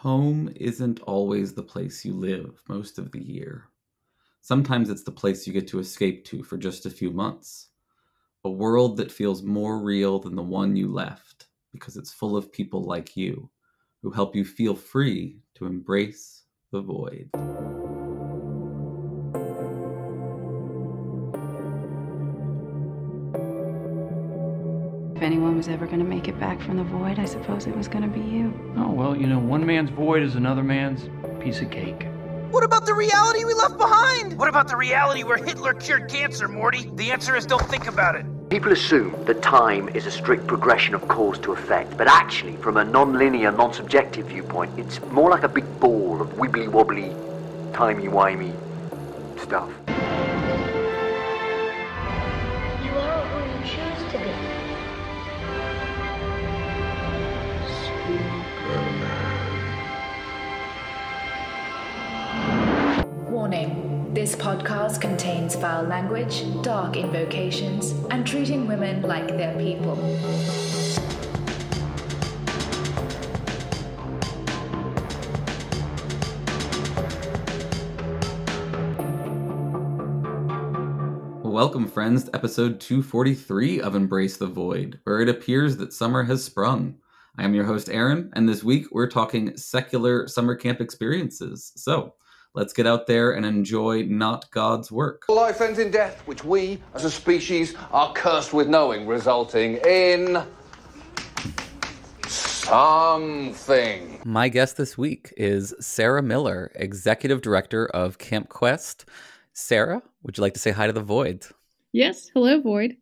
Home isn't always the place you live most of the year. Sometimes it's the place you get to escape to for just a few months. A world that feels more real than the one you left because it's full of people like you who help you feel free to embrace the void. Was ever going to make it back from the void, I suppose it was going to be you. Oh, well, you know, one man's void is another man's piece of cake. What about the reality we left behind? What about the reality where Hitler cured cancer, Morty? The answer is don't think about it. People assume that time is a strict progression of cause to effect, but actually, from a non-linear, non-subjective viewpoint, it's more like a big ball of wibbly-wobbly, timey-wimey stuff. Language, dark invocations, and treating women like they're people. Welcome, friends, to episode 243 of Embrace the Void, where it appears that summer has sprung. I am your host, Aaron, and this week we're talking secular summer camp experiences. So let's get out there and enjoy not God's work. Life ends in death, which we, as a species, are cursed with knowing, resulting in. something. My guest this week is Sarah Miller, Executive Director of Camp Quest. Sarah, would you like to say hi to the Void? Yes. Hello, Void.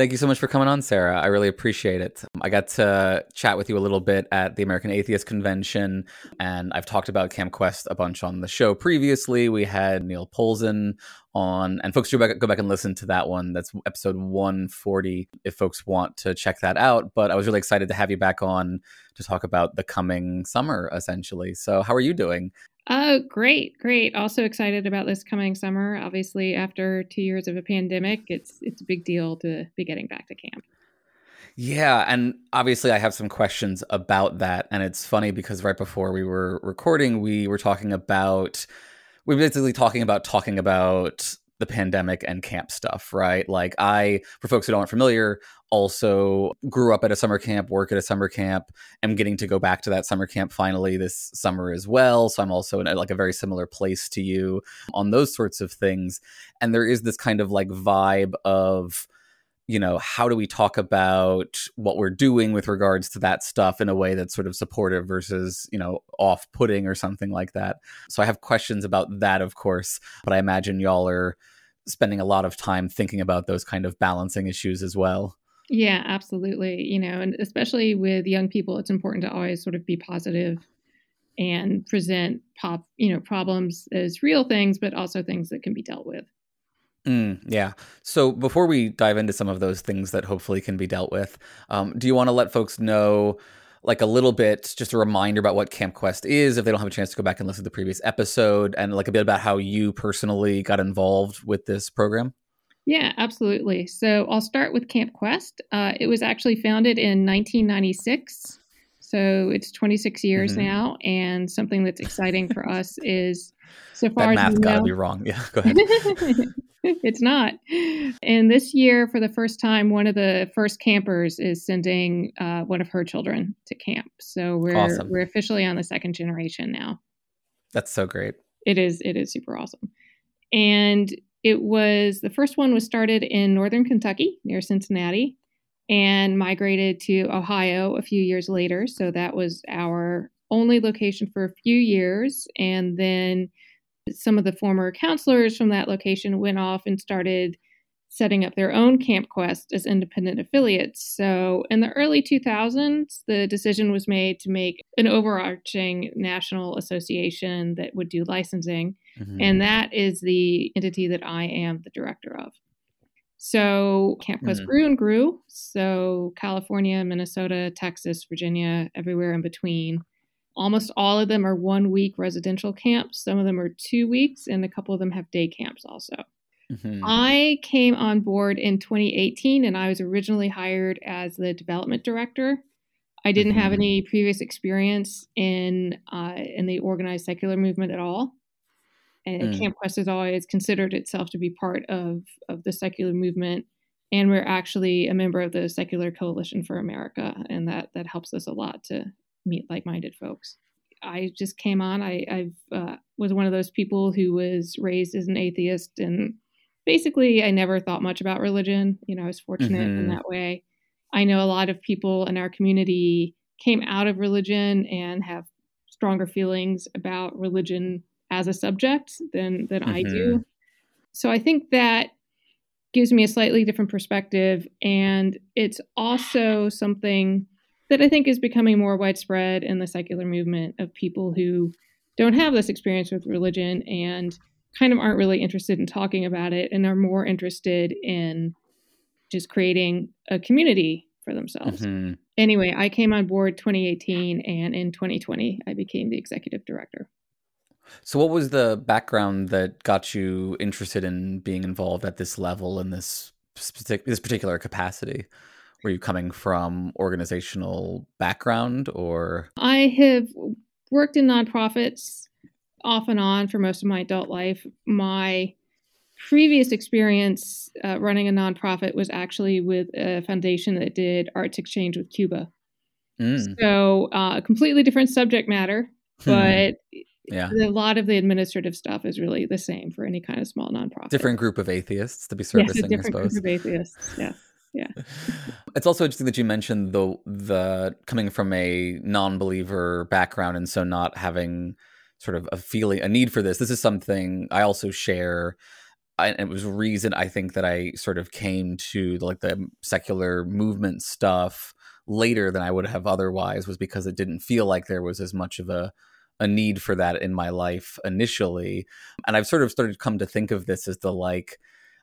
Thank you so much for coming on, Sarah. I really appreciate it. I got to chat with you a little bit at the American Atheist Convention, and I've talked about Camp Quest a bunch on the show previously. We had Neil Polzin on, and folks should go back, go back and listen to that one. That's episode 140 if folks want to check that out. But I was really excited to have you back on to talk about the coming summer, essentially. So, how are you doing? Oh, great, great. Also excited about this coming summer. Obviously, after two years of a pandemic, it's it's a big deal to be getting back to camp. Yeah, and obviously I have some questions about that. And it's funny because right before we were recording, we were talking about we were basically talking about talking about the pandemic and camp stuff, right? Like I, for folks who aren't familiar, also grew up at a summer camp, work at a summer camp. am getting to go back to that summer camp finally this summer as well. So I'm also in a, like a very similar place to you on those sorts of things. And there is this kind of like vibe of, you know, how do we talk about what we're doing with regards to that stuff in a way that's sort of supportive versus, you know, off putting or something like that. So I have questions about that, of course, but I imagine y'all are spending a lot of time thinking about those kind of balancing issues as well. Yeah, absolutely. You know, and especially with young people, it's important to always sort of be positive and present pop, you know, problems as real things, but also things that can be dealt with. Mm, yeah. So before we dive into some of those things that hopefully can be dealt with, um, do you want to let folks know, like a little bit, just a reminder about what Camp Quest is, if they don't have a chance to go back and listen to the previous episode, and like a bit about how you personally got involved with this program? Yeah, absolutely. So I'll start with Camp Quest. Uh, it was actually founded in 1996. So it's 26 years mm-hmm. now. And something that's exciting for us is so far that math got to be wrong. Yeah, go ahead. it's not. And this year, for the first time, one of the first campers is sending uh, one of her children to camp. So we're awesome. we're officially on the second generation now. That's so great. It is. It is super awesome. And it was the first one was started in northern Kentucky near Cincinnati and migrated to Ohio a few years later. So that was our only location for a few years. And then some of the former counselors from that location went off and started setting up their own Camp Quest as independent affiliates. So in the early 2000s, the decision was made to make an overarching national association that would do licensing. Mm-hmm. And that is the entity that I am the director of. So Camp Quest mm-hmm. grew and grew. So California, Minnesota, Texas, Virginia, everywhere in between. Almost all of them are one week residential camps. Some of them are two weeks, and a couple of them have day camps also. Mm-hmm. I came on board in 2018 and I was originally hired as the development director. I didn't have Mhm. any previous experience in uh, in the organized secular movement at all. And Mm. Camp Quest has always considered itself to be part of of the secular movement, and we're actually a member of the Secular Coalition for America, and that that helps us a lot to meet like minded folks. I just came on. I I've, uh, was one of those people who was raised as an atheist, and basically I never thought much about religion. You know, I was fortunate in Mhm. that way. I know a lot of people in our community came out of religion and have stronger feelings about religion as a subject than than I do. So I think that gives me a slightly different perspective and it's also something that I think is becoming more widespread in the secular movement of people who don't have this experience with religion and kind of aren't really interested in talking about it and are more interested in just creating a community for themselves. Mhm. Anyway, I came on board 2018 and in 2020 I became the executive director. So, what was the background that got you interested in being involved at this level in this specific, this particular capacity? Were you coming from organizational background, or I have worked in nonprofits off and on for most of my adult life. My previous experience uh, running a nonprofit was actually with a foundation that did arts exchange with Cuba. Mm. So, uh, a completely different subject matter, but yeah, a lot of the administrative stuff is really the same for any kind of small nonprofit. different group of atheists to be yes, servicing, I different group suppose. of atheists. Yeah, yeah. It's also interesting that you mentioned the the coming from a non-believer background and so not having sort of a feeling a need for this. This is something I also share. It was reason I think that I sort of came to like the secular movement stuff later than I would have otherwise was because it didn't feel like there was as much of a a need for that in my life initially. And I've sort of started to come to think of this as the like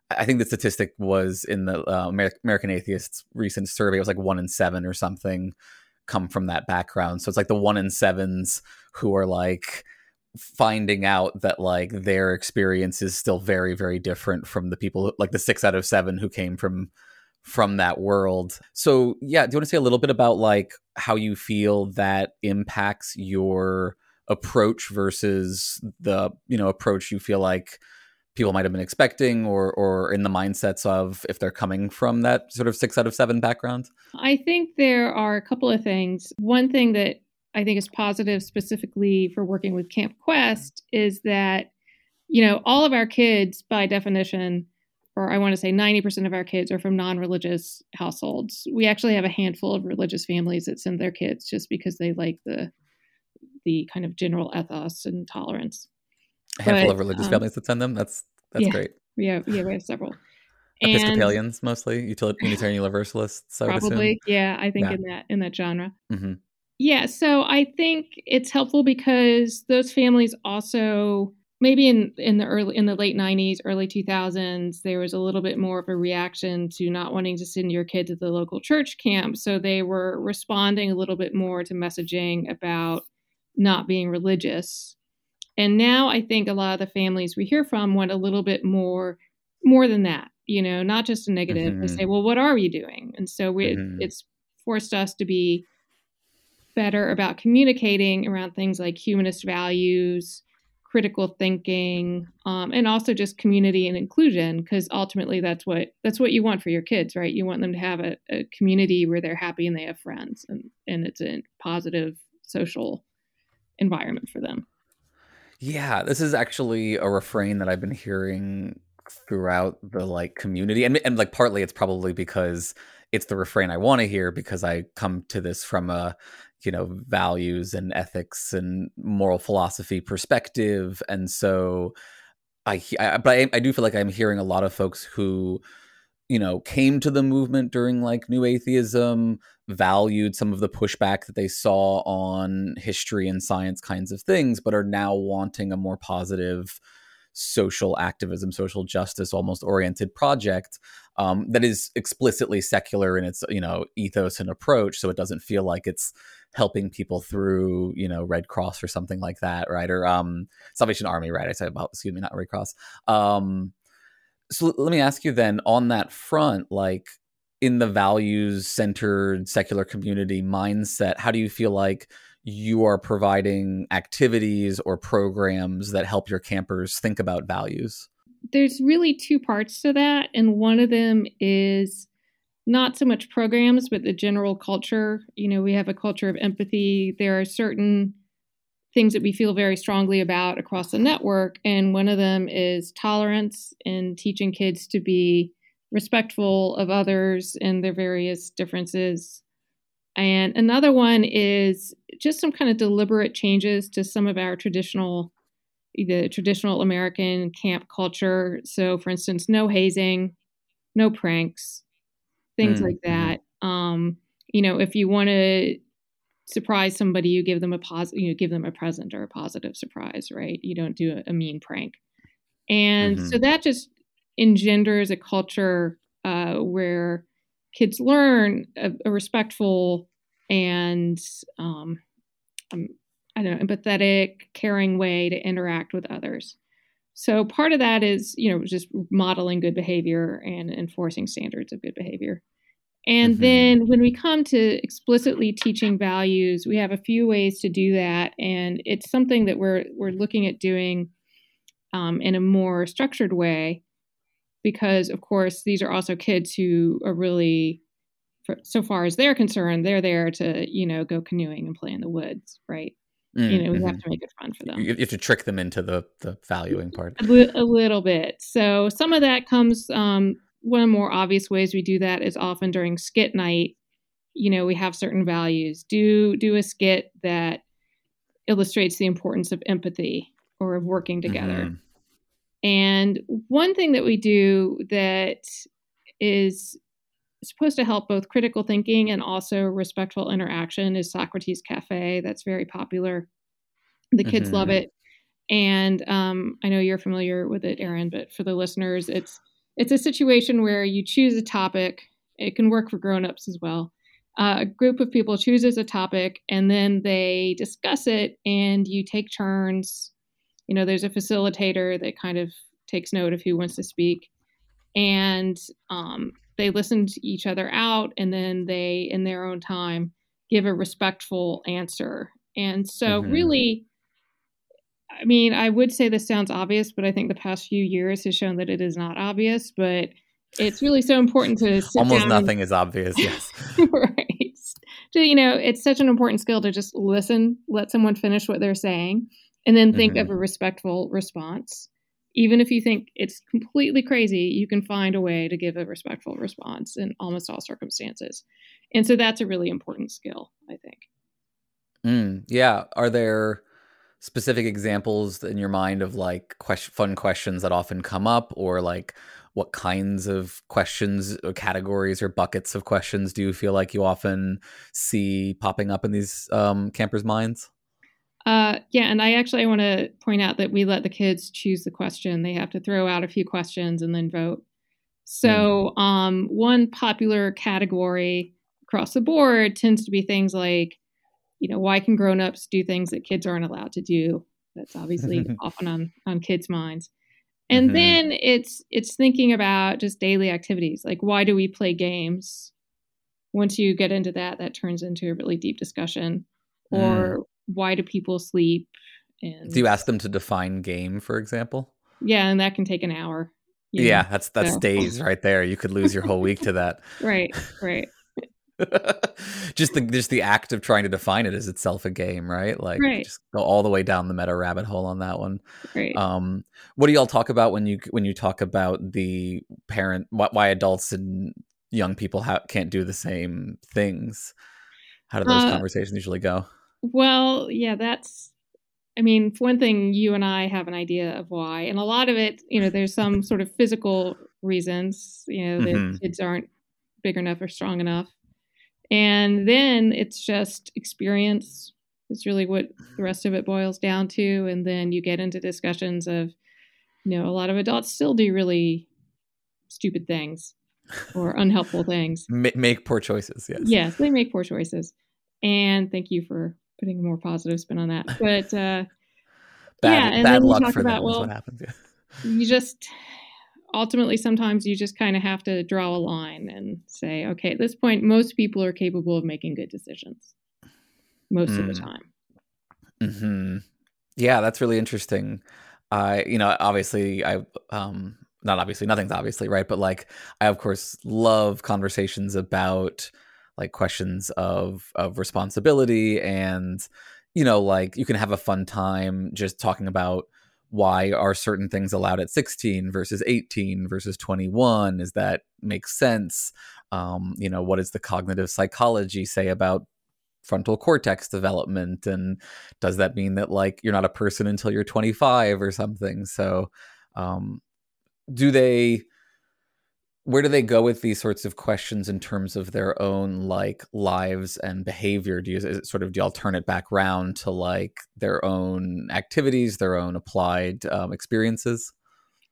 I think the statistic was in the uh, American Atheists recent survey. It was like one in seven or something come from that background. So it's like the one in sevens who are like finding out that like their experience is still very very different from the people like the six out of seven who came from from that world. So yeah, do you want to say a little bit about like how you feel that impacts your approach versus the you know approach you feel like people might have been expecting or or in the mindsets of if they're coming from that sort of six out of seven background? I think there are a couple of things. One thing that I think is positive specifically for working with Camp Quest is that, you know, all of our kids, by definition, or I want to say 90% of our kids are from non religious households. We actually have a handful of religious families that send their kids just because they like the the kind of general ethos and tolerance. A handful But, of religious um, families that send them. That's that's yeah. great. Yeah, yeah, we have several. And- Episcopalians mostly, Unitarian Universalists. I would Probably, yeah. I think Yeah. in that in that genre. assume. hmm Yeah, so I think it's helpful because those families also maybe in in the early in the late 90s, early 2000s, there was a little bit more of a reaction to not wanting to send your kid to the local church camp, so they were responding a little bit more to messaging about not being religious. And now I think a lot of the families we hear from want a little bit more more than that, you know, not just a negative. They Mhm. say, "Well, what are you doing?" And so we Mhm. it's forced us to be better about communicating around things like humanist values, critical thinking, um, and also just community and inclusion. Because ultimately, that's what that's what you want for your kids, right? You want them to have a, a community where they're happy and they have friends, and and it's a positive social environment for them. Yeah, this is actually a refrain that I've been hearing throughout the like community, and and like partly it's probably because it's the refrain I want to hear because I come to this from a you know values and ethics and moral philosophy perspective, and so I, I but I, I do feel like I'm hearing a lot of folks who you know came to the movement during like new atheism valued some of the pushback that they saw on history and science kinds of things but are now wanting a more positive social activism social justice almost oriented project um, that is explicitly secular in its you know ethos and approach so it doesn't feel like it's helping people through you know red cross or something like that right? Or um salvation army right? I said about excuse me not red cross. Um so let me ask you then on that front like in the values centered secular community mindset, how do you feel like you are providing activities or programs that help your campers think about values? There's really two parts to that. And one of them is not so much programs, but the general culture. You know, we have a culture of empathy. There are certain things that we feel very strongly about across the network. And one of them is tolerance and teaching kids to be respectful of others and their various differences. And another one is just some kind of deliberate changes to some of our traditional, the traditional American camp culture. So, for instance, no hazing, no pranks, things mm-hmm. like that. Um, you know, if you want to surprise somebody, you give them a positive, you give them a present or a positive surprise, right? You don't do a, a mean prank. And mm-hmm. so that just engenders a culture uh, where kids learn a, a respectful and um, um, I don't know, empathetic, caring way to interact with others. So part of that is, you know, just modeling good behavior and enforcing standards of good behavior. And mm-hmm. then when we come to explicitly teaching values, we have a few ways to do that, and it's something that we're we're looking at doing um, in a more structured way, because of course these are also kids who are really, for, so far as they're concerned, they're there to you know go canoeing and play in the woods, right? Mm-hmm. You know, we have mm-hmm. to make it fun for them. You have to trick them into the the valuing part a, li- a little bit. So some of that comes um, one of the more obvious ways we do that is often during skit night. You know, we have certain values. Do do a skit that illustrates the importance of empathy or of working together. Mm-hmm. And one thing that we do that is supposed to help both critical thinking and also respectful interaction is Socrates Cafe. That's very popular. The kids mm-hmm. love it. And um, I know you're familiar with it, Aaron, but for the listeners, it's it's a situation where you choose a topic. It can work for grown-ups as well. Uh, a group of people chooses a topic and then they discuss it, and you take turns. You know, there's a facilitator that kind of takes note of who wants to speak, and um, they listen to each other out, and then they, in their own time, give a respectful answer. And so, mm-hmm. really, I mean, I would say this sounds obvious, but I think the past few years has shown that it is not obvious. But it's really so important to almost nothing and... is obvious. Yes, right. So you know, it's such an important skill to just listen, let someone finish what they're saying, and then think mm-hmm. of a respectful response. Even if you think it's completely crazy, you can find a way to give a respectful response in almost all circumstances. And so that's a really important skill, I think. Mm, yeah. Are there specific examples in your mind of like question, fun questions that often come up or like what kinds of questions or categories or buckets of questions do you feel like you often see popping up in these um, campers' minds? Uh, yeah, and I actually I want to point out that we let the kids choose the question. They have to throw out a few questions and then vote. So, mm. um, one popular category across the board tends to be things like you know, why can grown-ups do things that kids aren't allowed to do? That's obviously often on on kids' minds. And mm-hmm. then it's it's thinking about just daily activities. Like why do we play games? Once you get into that, that turns into a really deep discussion. Or mm. Why do people sleep? And do you ask them to define game, for example? Yeah, and that can take an hour. Yeah, that's that's so. days right there. You could lose your whole week to that. right, right. just the just the act of trying to define it is itself a game, right? Like right. just go all the way down the meta rabbit hole on that one. Right. Um, what do y'all talk about when you when you talk about the parent why, why adults and young people ha- can't do the same things? How do those uh, conversations usually go? Well, yeah, that's I mean, for one thing, you and I have an idea of why, and a lot of it, you know, there's some sort of physical reasons, you know, that mm-hmm. kids aren't big enough or strong enough and then it's just experience is really what the rest of it boils down to. And then you get into discussions of, you know, a lot of adults still do really stupid things or unhelpful things. make poor choices. Yes. Yes, they make poor choices. And thank you for putting a more positive spin on that. But uh, bad, yeah, and bad then luck talk for about, well, what happens. Yeah. You just ultimately, sometimes you just kind of have to draw a line and say, okay, at this point, most people are capable of making good decisions most mm. of the Mm. time. hmm Yeah, that's really interesting. I, you know, obviously, I, um, not obviously, nothing's obviously right, but like, I of course love conversations about like questions of of responsibility and, you know, like you can have a fun time just talking about why are certain things allowed at 16 versus 18 versus 21 is that makes sense? Um you know what does the cognitive psychology say about frontal cortex development? And does that mean that like you're not a person until you're 25 or something? So um do they where do they go with these sorts of questions in terms of their own like lives and behavior do you sort of do y'all turn it back round to like their own activities their own applied um, experiences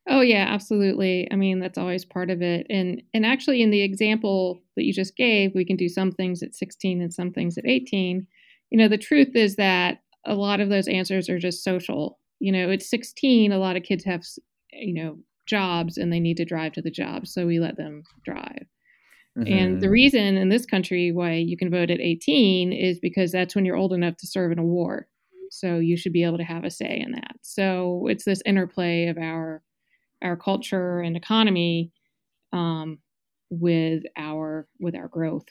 Oh yeah, absolutely. I mean, that's always part of it. And and actually in the example that you just gave, we can do some things at 16 and some things at 18. You know, the truth is that a lot of those answers are just social. You know, at 16, a lot of kids have, you know, jobs and they need to drive to the job, so we let them drive. And the Mhm. reason in this country why you can vote at 18 is because that's when you're old enough to serve in a war. So you should be able to have a say in that. So it's this interplay of our our culture and economy um, with our with our growth.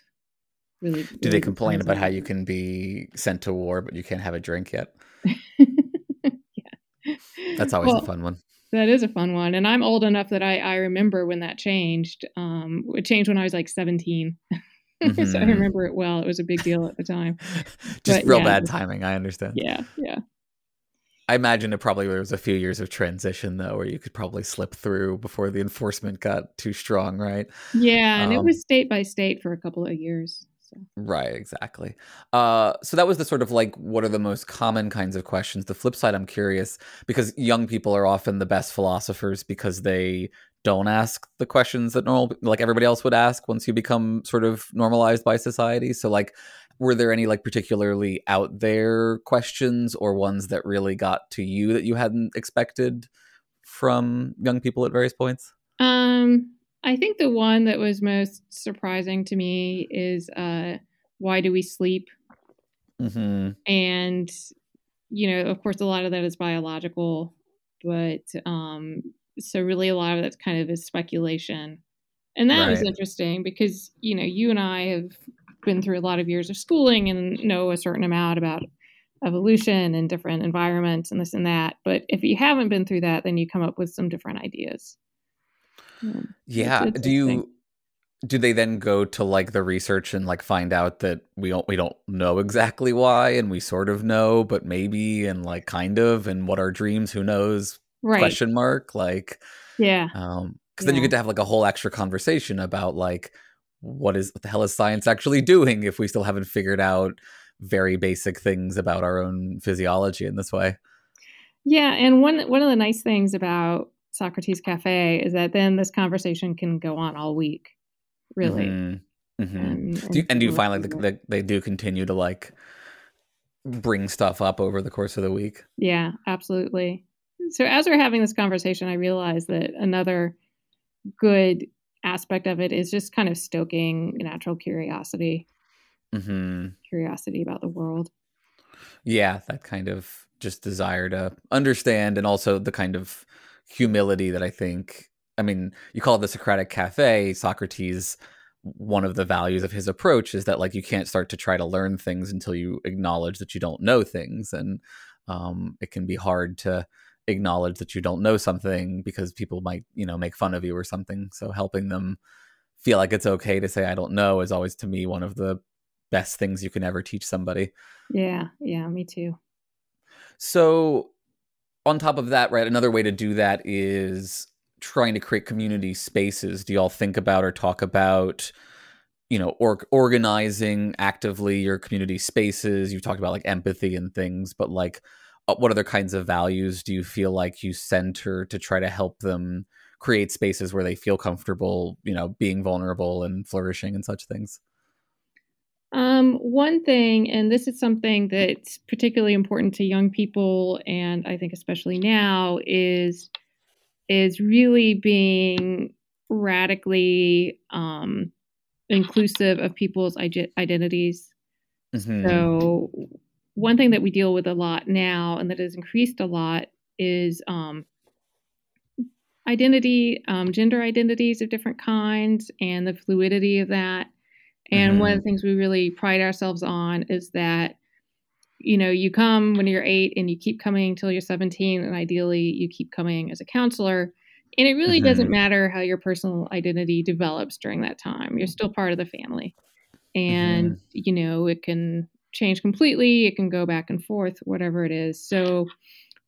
Really, do they complain about how you can be sent to war but you can't have a drink yet yeah. that's always Well, a fun one That is a fun one, and I'm old enough that I I remember when that changed. Um, it changed when I was like 17, so I Mhm. remember it well. It was a big deal at the time. just But real yeah, bad timing i understand Yeah, yeah. I imagine it probably there was a few years of transition though, where you could probably slip through before the enforcement got too strong, right? Yeah, and it Um, was state by state for a couple of years. So. Right, exactly. Uh, so that was the sort of like, what are the most common kinds of questions? The flip side, I'm curious because young people are often the best philosophers because they don't ask the questions that normal, like everybody else would ask once you become sort of normalized by society. So, like, were there any like particularly out there questions or ones that really got to you that you hadn't expected from young people at various points? Um, I think the one that was most surprising to me is uh, why do we sleep? hmm And you know, of course, a lot of that is biological, but um, so really a lot of that's kind of is speculation, and that was interesting because you know you and I have been through a lot of years of schooling and know a certain amount about evolution and different environments and this and that. But if you haven't been through that, then you come up with some different ideas. Yeah. Do you do they then go to like the research and like find out that we don't we don't know exactly why and we sort of know but maybe and like kind of and what are dreams who knows Right. question mark like Yeah. um because then you get to have like a whole extra conversation about like what is what the hell is science actually doing if we still haven't figured out very basic things about our own physiology in this way Yeah, and one one of the nice things about Socrates Cafe is that then this conversation can go on all week, really. Mhm. Mhm. And, Do you, and do you find like the, the, they do continue to like bring stuff up over the course of the week Yeah, absolutely. So as we're having this conversation, I realize that another good aspect of it is just kind of stoking natural curiosity, hmm curiosity about the world. Yeah, that kind of just desire to understand and also the kind of humility that I think I mean, you call it the Socratic Cafe, Socrates one of the values of his approach is that like you can't start to try to learn things until you acknowledge that you don't know things and um it can be hard to acknowledge that you don't know something because people might, you know, make fun of you or something. So helping them feel like it's okay to say I don't know is always to me one of the best things you can ever teach somebody. Yeah, yeah, me too. So, on top of that, right, another way to do that is trying to create community spaces. Do y'all think about or talk about, you know, or organizing actively your community spaces? You've talked about like empathy and things, but like, uh, what other kinds of values do you feel like you center to try to help them create spaces where they feel comfortable, you know, being vulnerable and flourishing and such things? Um, one thing, and this is something that's particularly important to young people, and I think especially now, is is really being radically um, inclusive of people's identities. Mm-hmm. So, one thing that we deal with a lot now and that has increased a lot is um, identity, um, gender identities of different kinds, and the fluidity of that. And mm-hmm. one of the things we really pride ourselves on is that, you know, you come when you're eight and you keep coming until you're 17, and ideally you keep coming as a counselor. And it really mm-hmm. doesn't matter how your personal identity develops during that time. You're still part of the family. And, mm-hmm. you know, it can change completely, it can go back and forth, whatever it is. So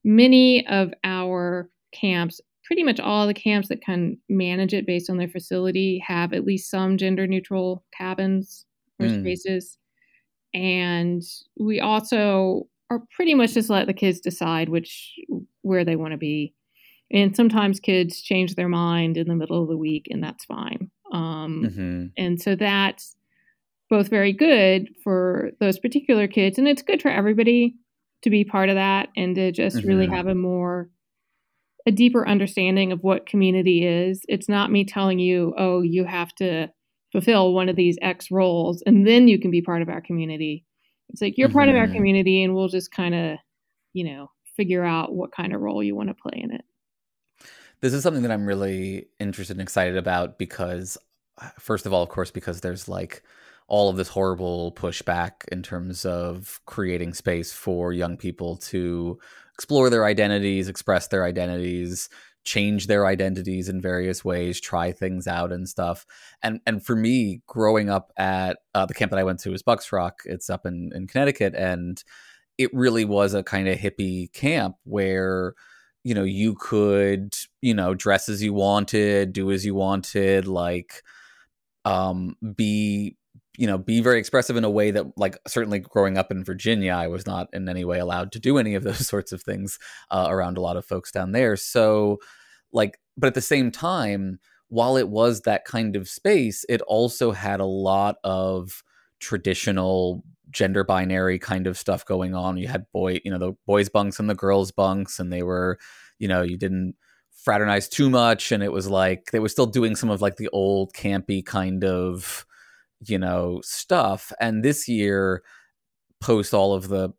many of our camps pretty much all the camps that can manage it based on their facility have at least some gender neutral cabins or mm. spaces. And we also are pretty much just let the kids decide which where they want to be. And sometimes kids change their mind in the middle of the week, and that's fine. Um, mm-hmm. And so that's both very good for those particular kids, and it's good for everybody to be part of that and to just mm-hmm. really have a more a deeper understanding of what community is. It's not me telling you, oh, you have to fulfill one of these X roles and then you can be part of our community. It's like you're mm-hmm. part of our mm-hmm. community and we'll just kind of, you know, figure out what kind of role you want to play in it. This is something that I'm really interested and excited about because, first of all, of course, because there's like all of this horrible pushback in terms of creating space for young people to explore their identities, express their identities, change their identities in various ways, try things out and stuff. And and for me, growing up at uh, the camp that I went to was Bucks Rock. It's up in in Connecticut, and it really was a kind of hippie camp where you know you could you know dress as you wanted, do as you wanted, like um be you know be very expressive in a way that like certainly growing up in virginia i was not in any way allowed to do any of those sorts of things uh, around a lot of folks down there. So like but at the same time while it was that kind of space it also had a lot of traditional gender binary kind of stuff going on. You had boy you know the boys bunks and the girls bunks and they were you know you didn't fraternize too much and it was like they were still doing some of like the old campy kind of you know stuff and this year post all of the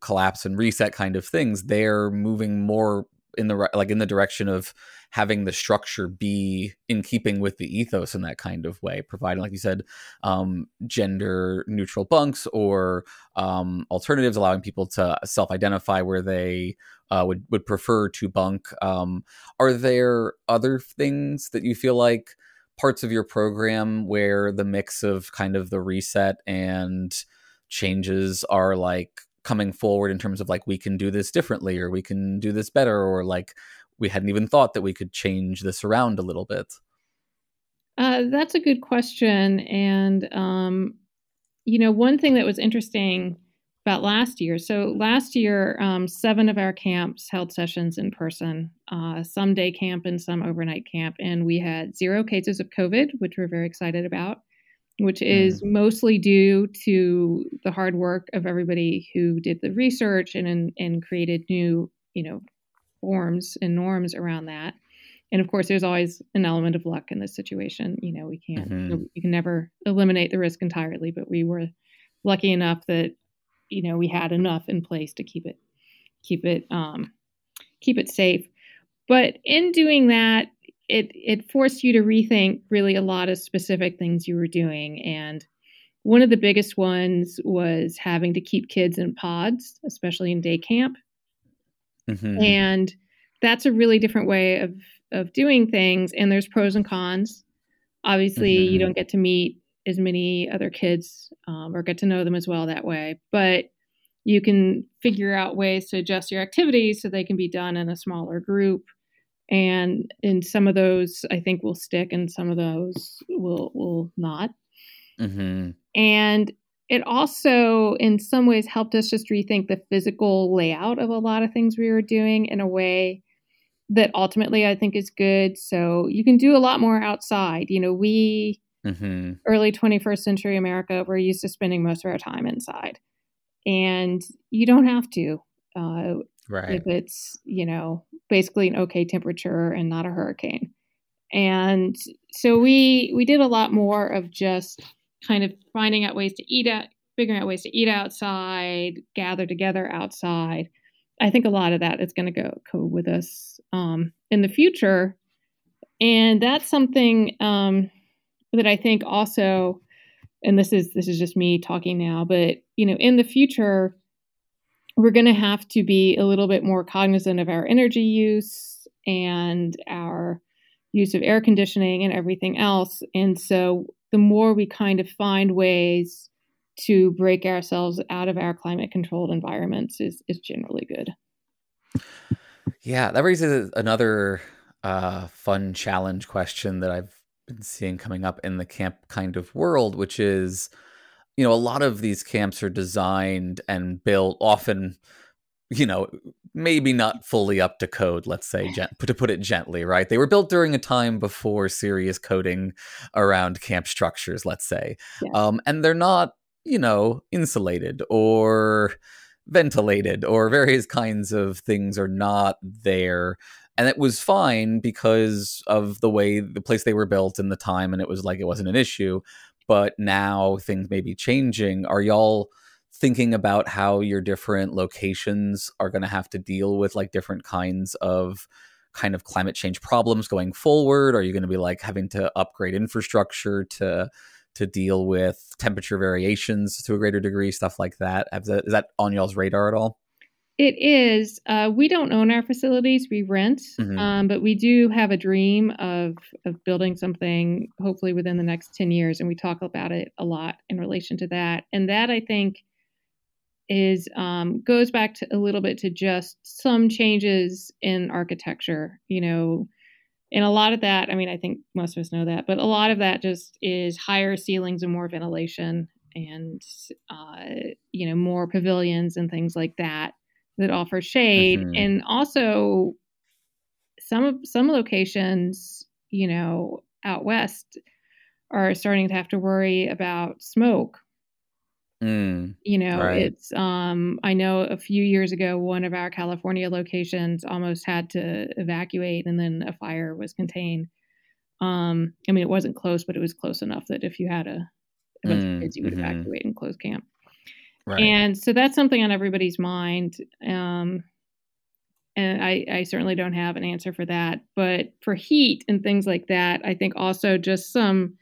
collapse and reset kind of things they're moving more in the like in the direction of having the structure be in keeping with the ethos in that kind of way providing like you said um, gender neutral bunks or um, alternatives allowing people to self-identify where they uh, would would prefer to bunk. Um, are there other things that you feel like parts of your program where the mix of kind of the reset and changes are like coming forward in terms of like we can do this differently or we can do this better or like we hadn't even thought that we could change this around a little bit? Uh, that's a good question and um, you know one thing that was interesting about last year. So last year, um, seven of our camps held sessions in person, uh, some day camp and some overnight camp, and we had zero cases of COVID, which we're very excited about. Which is mm. mostly due to the hard work of everybody who did the research and and, and created new, you know, forms and norms around that. And of course, there's always an element of luck in this situation. You know, we can't, mm-hmm. you can never eliminate the risk entirely, but we were lucky enough that you know we had enough in place to keep it keep it um, keep it safe. But in doing that, it it forced you to rethink really a lot of specific things you were doing and one of the biggest ones was having to keep kids in pods, especially in day camp. Mm-hmm. And that's a really different way of of doing things and there's pros and cons. Obviously, mm-hmm. you don't get to meet as many other kids um, or get to know them as well that way. But you can figure out ways to adjust your activities so they can be done in a smaller group. And in some of those, I think will stick, and some of those will will not. Mm-hmm. And it also, in some ways, helped us just rethink the physical layout of a lot of things we were doing in a way that ultimately I think is good. So you can do a lot more outside. You know, we mm-hmm. early 21st century America, we're used to spending most of our time inside. And you don't have to. Uh, right. If it's, you know, basically an okay temperature and not a hurricane. And so we we did a lot more of just kind of finding out ways to eat out, figuring out ways to eat outside, gather together outside. I think a lot of that is going to go go with us um, in the future, and that's something um, that I think also, and this is this is just me talking now, but you know, in the future, we're going to have to be a little bit more cognizant of our energy use and our use of air conditioning and everything else. And so the more we kind of find ways to break ourselves out of our climate controlled environments is, is generally good. Yeah, that raises another uh, fun challenge question that I've been seeing coming up in the camp kind of world, which is, you know, a lot of these camps are designed and built often you know, maybe not fully up to code, let's say, gent- to put it gently, right? They were built during a time before serious coding around camp structures, let's say. Yeah. Um, and they're not, you know, insulated or ventilated or various kinds of things are not there. And it was fine because of the way the place they were built in the time, and it was like it wasn't an issue. But now things may be changing. Are y'all thinking about how your different locations are going to have to deal with like different kinds of kind of climate change problems going forward are you going to be like having to upgrade infrastructure to to deal with temperature variations to a greater degree stuff like that, is that on y'all's radar at all it is uh, we don't own our facilities we rent mm-hmm. um, but we do have a dream of of building something hopefully within the next 10 years and we talk about it a lot in relation to that and that i think is um, goes back to a little bit to just some changes in architecture. You know, and a lot of that, I mean, I think most of us know that, but a lot of that just is higher ceilings and more ventilation, and uh, you know, more pavilions and things like that that offer shade, mm-hmm. and also some some locations, you know, out west are starting to have to worry about smoke Mm, you know, right. it's um I know a few years ago one of our California locations almost had to evacuate and then a fire was contained. Um I mean it wasn't close but it was close enough that if you had a, a bunch mm, of kids you would mm-hmm. evacuate and close camp. Right. And so that's something on everybody's mind. Um and I, I certainly don't have an answer for that. But for heat and things like that, I think also just some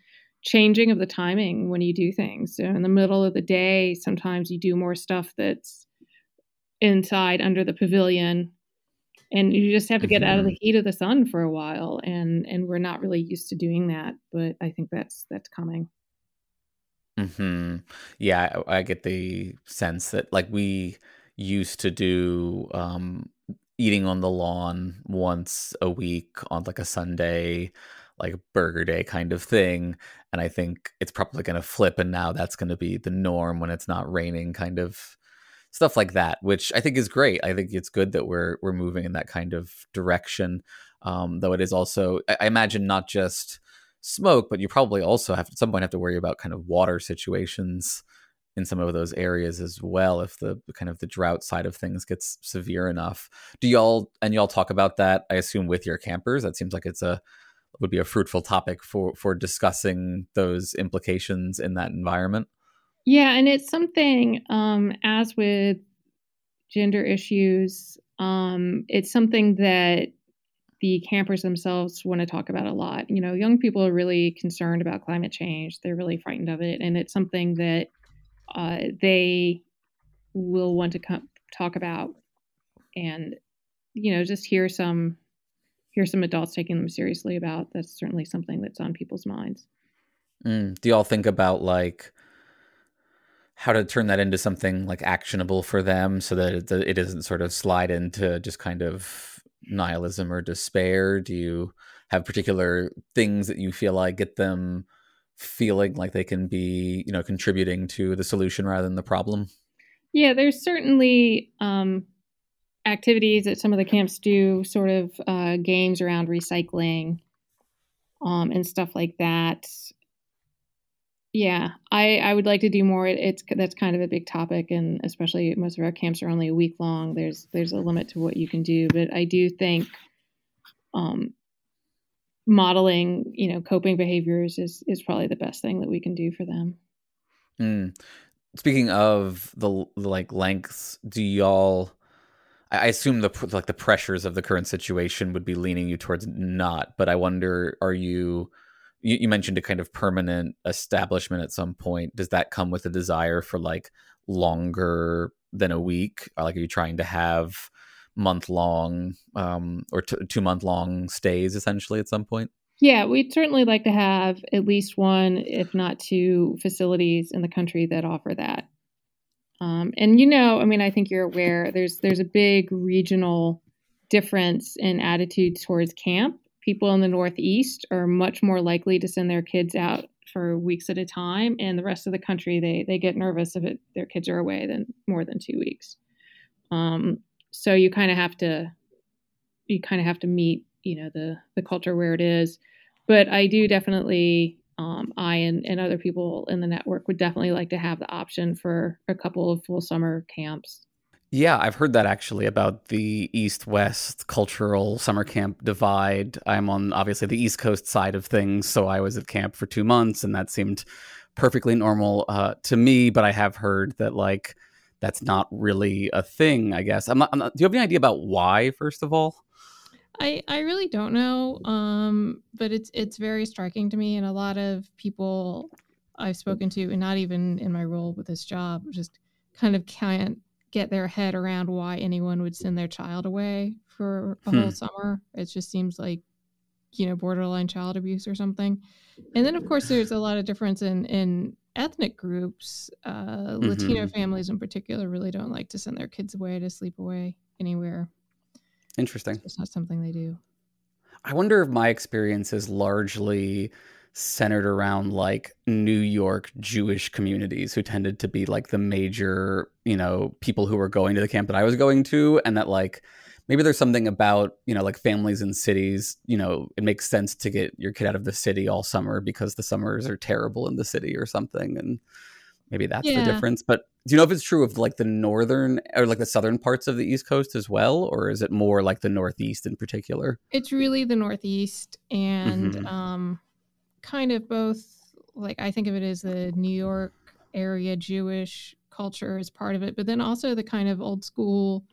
changing of the timing when you do things. So in the middle of the day, sometimes you do more stuff that's inside under the pavilion and you just have to get out of the mm-hmm. heat of the sun for a while and and we're not really used to doing that but i think that's that's coming hmm yeah I, I get the sense that like we used to do um eating on the lawn once a week on like a sunday like burger day kind of thing and i think it's probably going to flip and now that's going to be the norm when it's not raining kind of stuff like that which i think is great. I think it's good that we're we're moving in that kind of direction um, though it is also i imagine not just smoke but you probably also have at some point have to worry about kind of water situations in some of those areas as well if the kind of the drought side of things gets severe enough do y'all and y'all talk about that i assume with your campers that seems like it's a would be a fruitful topic for for discussing those implications in that environment. Yeah, and it's something um, as with gender issues, um, it's something that the campers themselves want to talk about a lot. You know, young people are really concerned about climate change; they're really frightened of it, and it's something that uh, they will want to come talk about and you know just hear some hear some adults taking them seriously about, that's certainly something that's on people's minds. Mm. Do y'all think about like how to turn that into something like actionable for them so that it, it doesn't sort of slide into just kind of nihilism or despair? Do you have particular things that you feel like get them feeling like they can be, you know, contributing to the solution rather than the problem? Yeah, there's certainly um, activities that some of the camps do, sort of uh, games around recycling um, and stuff like that. Yeah, I, I would like to do more. It's that's kind of a big topic, and especially most of our camps are only a week long. There's there's a limit to what you can do, but I do think um, modeling, you know, coping behaviors is is probably the best thing that we can do for them. Mm. Speaking of the, the like lengths, do y'all? I assume the like the pressures of the current situation would be leaning you towards not, but I wonder, are you? You, you mentioned a kind of permanent establishment at some point. Does that come with a desire for like longer than a week? Or like, are you trying to have month long um, or t- two month long stays essentially at some point? Yeah, we'd certainly like to have at least one, if not two, facilities in the country that offer that. Um, and you know, I mean, I think you're aware there's there's a big regional difference in attitude towards camp. People in the Northeast are much more likely to send their kids out for weeks at a time, and the rest of the country they they get nervous if it, their kids are away than more than two weeks. Um, so you kind of have to you kind of have to meet you know the the culture where it is but i do definitely um, i and, and other people in the network would definitely like to have the option for a couple of full summer camps yeah i've heard that actually about the east west cultural summer camp divide i'm on obviously the east coast side of things so i was at camp for two months and that seemed perfectly normal uh, to me but i have heard that like that's not really a thing, I guess. I'm not, I'm not, do you have any idea about why, first of all? I, I really don't know, um, but it's it's very striking to me, and a lot of people I've spoken to, and not even in my role with this job, just kind of can't get their head around why anyone would send their child away for a hmm. whole summer. It just seems like you know borderline child abuse or something. And then of course there's a lot of difference in in ethnic groups, uh, mm-hmm. Latino families in particular, really don't like to send their kids away to sleep away anywhere. Interesting. It's not something they do. I wonder if my experience is largely centered around like New York Jewish communities who tended to be like the major, you know, people who were going to the camp that I was going to, and that like maybe there's something about you know like families in cities you know it makes sense to get your kid out of the city all summer because the summers are terrible in the city or something and maybe that's yeah. the difference but do you know if it's true of like the northern or like the southern parts of the east coast as well or is it more like the northeast in particular it's really the northeast and mm-hmm. um kind of both like i think of it as the new york area jewish culture is part of it but then also the kind of old school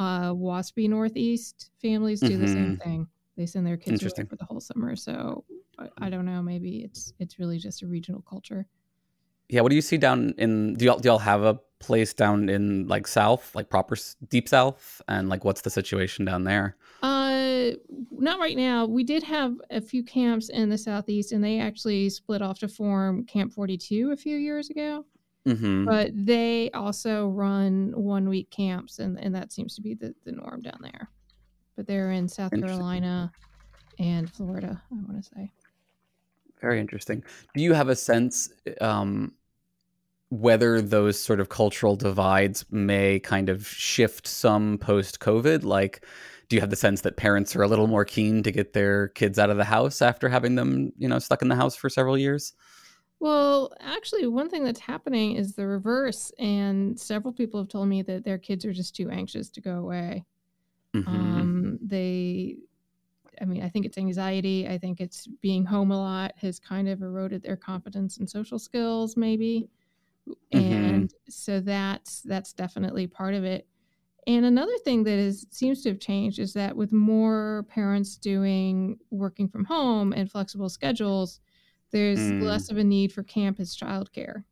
uh, Waspy Northeast families do mm-hmm. the same mm-hmm. thing. They send their kids away for the whole summer. So I, I, don't know. Maybe it's it's really just a regional culture. Yeah. What do you see down in? Do y'all do y'all have a place down in like South, like proper deep South, and like what's the situation down there? Not right now. We did have a few camps in the Southeast, and they actually split off to form Camp Forty Two a few years ago. Mm-hmm. But they also run one week camps, and, and that seems to be the, the norm down there. But they're in South Carolina and Florida, I want to say. Very interesting. Do you have a sense um, whether those sort of cultural divides may kind of shift some post COVID? Like, do you have the sense that parents are a little more keen to get their kids out of the house after having them, you know, stuck in the house for several years? Well, actually, one thing that's happening is the reverse, and several people have told me that their kids are just too anxious to go away. Mm-hmm. Um, they, I mean, I think it's anxiety. I think it's being home a lot has kind of eroded their confidence and social skills, maybe, mm-hmm. and so that's that's definitely part of it. And another thing that is seems to have changed is that with more parents doing working from home and flexible schedules there's mm. less of a need for campus childcare.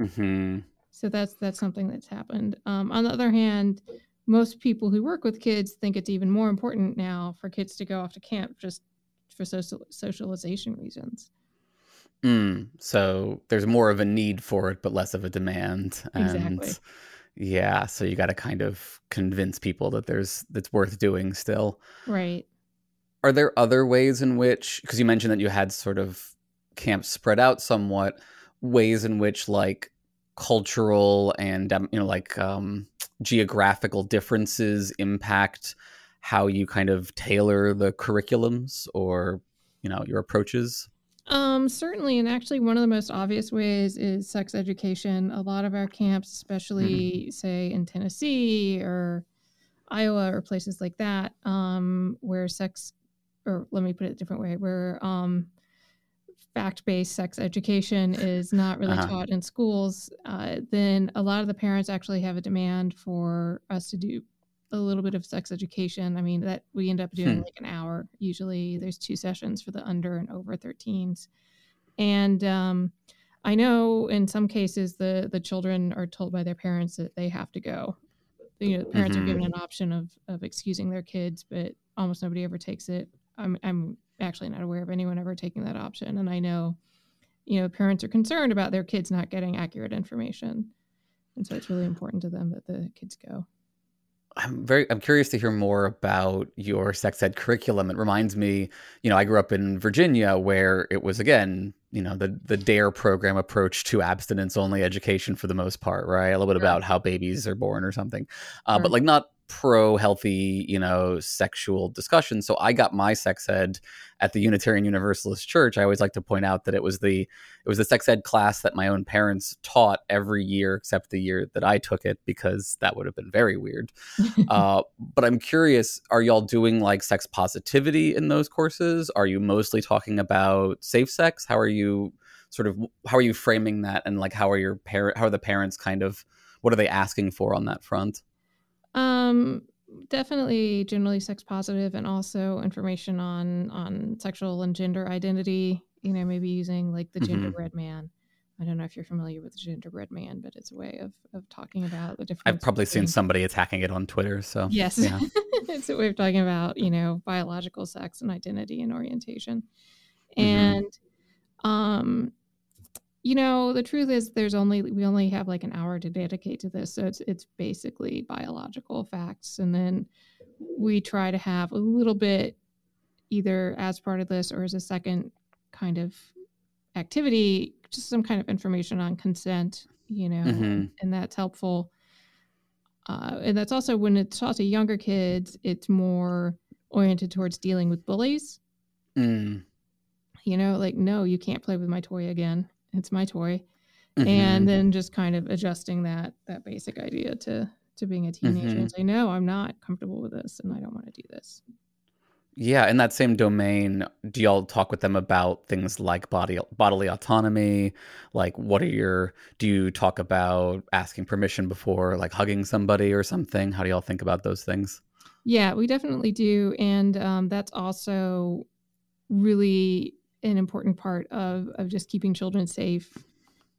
Mm-hmm. So that's that's something that's happened. Um, on the other hand, most people who work with kids think it's even more important now for kids to go off to camp just for social socialization reasons. Mm, so there's more of a need for it, but less of a demand. And exactly. Yeah, so you got to kind of convince people that there's that's worth doing still. Right. Are there other ways in which, because you mentioned that you had sort of camps spread out somewhat, ways in which like cultural and um, you know like um, geographical differences impact how you kind of tailor the curriculums or you know your approaches Um, certainly, and actually, one of the most obvious ways is sex education. A lot of our camps, especially mm-hmm. say in Tennessee or Iowa or places like that, um, where sex, or let me put it a different way, where um, fact-based sex education is not really uh-huh. taught in schools, uh, then a lot of the parents actually have a demand for us to do a little bit of sex education. I mean, that we end up doing hmm. like an hour. Usually there's two sessions for the under and over 13s. And um, I know in some cases the the children are told by their parents that they have to go. You know, parents mm-hmm. are given mm-hmm. an option of of excusing their kids, but almost nobody ever takes it. I'm I'm actually not aware of anyone ever taking that option. And I know, you know, parents are concerned about their kids not getting accurate information. And so it's really important to them that the kids go. I'm very I'm curious to hear more about your sex ed curriculum. It reminds me, you know, I grew up in Virginia where it was again, you know, the the DARE program approach to abstinence only education for the most part, right? A little bit sure. about how babies are born or something. Uh, sure. but like not pro healthy, you know, sexual discussion. So I got my sex ed at the Unitarian Universalist Church. I always like to point out that it was the it was the sex ed class that my own parents taught every year except the year that I took it because that would have been very weird. uh, but I'm curious, are y'all doing like sex positivity in those courses? Are you mostly talking about safe sex? How are you sort of how are you framing that and like how are your parent how are the parents kind of what are they asking for on that front? Um, definitely generally sex positive and also information on on sexual and gender identity you know maybe using like the mm-hmm. gingerbread man i don't know if you're familiar with the gingerbread man but it's a way of of talking about the different i've probably between... seen somebody attacking it on twitter so yes yeah. it's a way of talking about you know biological sex and identity and orientation mm-hmm. and um you know the truth is there's only we only have like an hour to dedicate to this so it's it's basically biological facts and then we try to have a little bit either as part of this or as a second kind of activity just some kind of information on consent you know mm-hmm. and that's helpful uh, and that's also when it's taught to younger kids it's more oriented towards dealing with bullies mm. you know like no you can't play with my toy again it's my toy. Mm-hmm. and then just kind of adjusting that that basic idea to to being a teenager mm-hmm. and say no i'm not comfortable with this and i don't want to do this. Yeah in that same domain do y'all talk with them about things like body bodily autonomy? Like what are your do you talk about asking permission before like hugging somebody or something? How do y'all think about those things? Yeah we definitely do and um, that's also really an important part of of just keeping children safe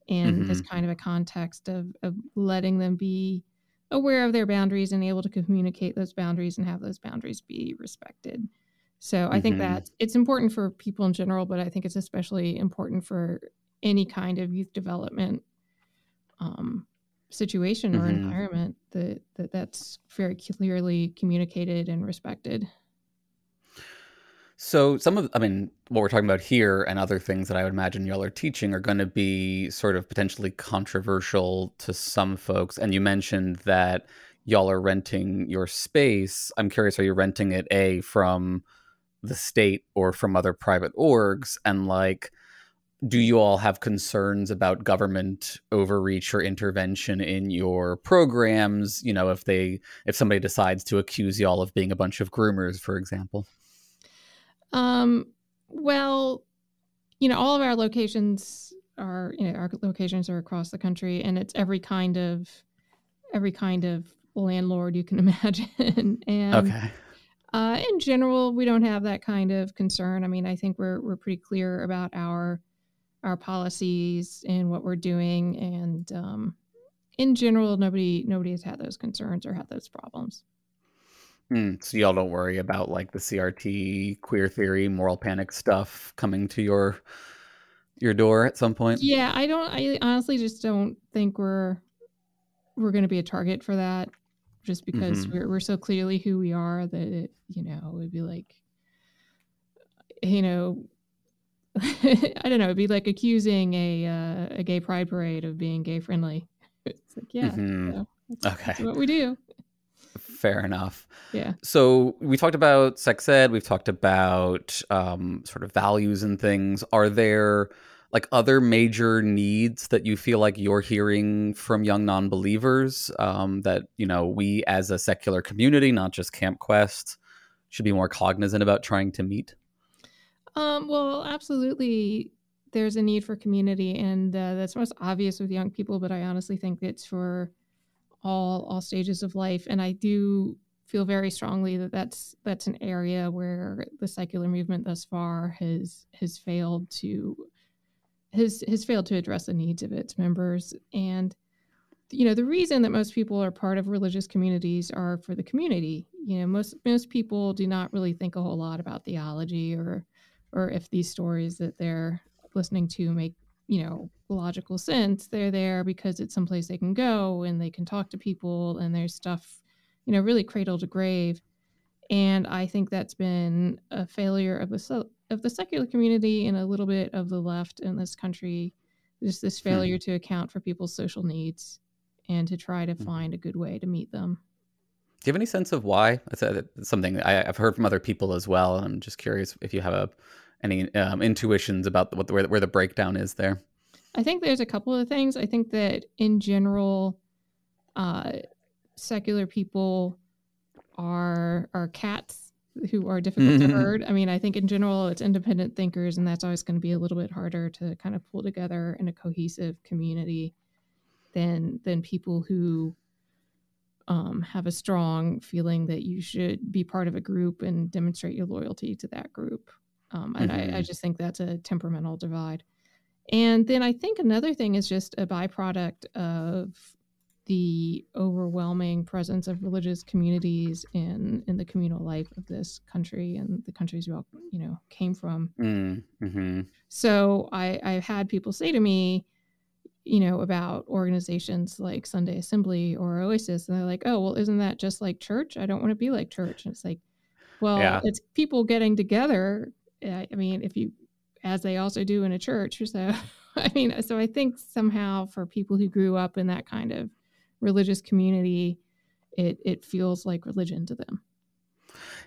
in mm-hmm. this kind of a context of of letting them be aware of their boundaries and able to communicate those boundaries and have those boundaries be respected. So mm-hmm. I think mm-hmm. that it's important for people in general, but I think it's especially important for any kind of youth development um, situation or mm-hmm. environment that, that that's very clearly communicated and respected. So some of, I mean, what we're talking about here and other things that I would imagine y'all are teaching are going to be sort of potentially controversial to some folks. And you mentioned that y'all are renting your space. I'm curious, are you renting it a from the state or from other private orgs? And like, do you all have concerns about government overreach or intervention in your programs? You know, if they if somebody decides to accuse y'all of being a bunch of groomers, for example. Um, well, you know, all of our locations are, you know, our locations are across the country and it's every kind of every kind of landlord you can imagine. and okay. Uh, in general, we don't have that kind of concern. I mean, I think we're we're pretty clear about our our policies and what we're doing, and um, in general, nobody nobody has had those concerns or had those problems. Mm, so y'all don't worry about like the CRT, queer theory, moral panic stuff coming to your your door at some point. Yeah, I don't. I honestly just don't think we're we're going to be a target for that, just because mm-hmm. we're we're so clearly who we are that it, you know it would be like, you know, I don't know. It'd be like accusing a uh, a gay pride parade of being gay friendly. It's like, yeah, mm-hmm. that's, okay, that's what we do Fair enough. Yeah. So we talked about sex ed. We've talked about um, sort of values and things. Are there like other major needs that you feel like you're hearing from young non-believers um, that you know we as a secular community, not just Camp Quest, should be more cognizant about trying to meet? Um, well, absolutely. There's a need for community, and uh, that's most obvious with young people. But I honestly think it's for all all stages of life, and I do feel very strongly that that's that's an area where the secular movement thus far has has failed to has has failed to address the needs of its members. And you know the reason that most people are part of religious communities are for the community. You know most most people do not really think a whole lot about theology or or if these stories that they're listening to make you know logical sense they're there because it's someplace they can go and they can talk to people and there's stuff you know really cradle to grave and i think that's been a failure of the of the secular community and a little bit of the left in this country just this hmm. failure hmm. to account for people's social needs and to try to hmm. find a good way to meet them do you have any sense of why? It's something I, have heard from other people as well. I'm just curious if you have a, any um, intuitions about what the, where, where the breakdown is there. I think there's a couple of things. I think that in general, uh, secular people are are cats who are difficult to herd. I mean, I think in general it's independent thinkers, and that's always going to be a little bit harder to kind of pull together in a cohesive community than than people who um, have a strong feeling that you should be part of a group and demonstrate your loyalty to that group. Um, and mm-hmm. I, I mm-hmm. just think that's a temperamental divide. And then I think another thing is just a byproduct of the overwhelming presence of religious communities in in the communal life of this country and the countries we all you know came from. Mm, mm-hmm. So I I've had people say to me, you know, about organizations like Sunday Assembly or Oasis, and they're like, oh well, isn't that just like church? I don't want to be like church. And it's like, well, yeah. it's people getting together. I mean, if you as they also do in a church. So I mean, so I think somehow for people who grew up in that kind of religious community, it it feels like religion to them.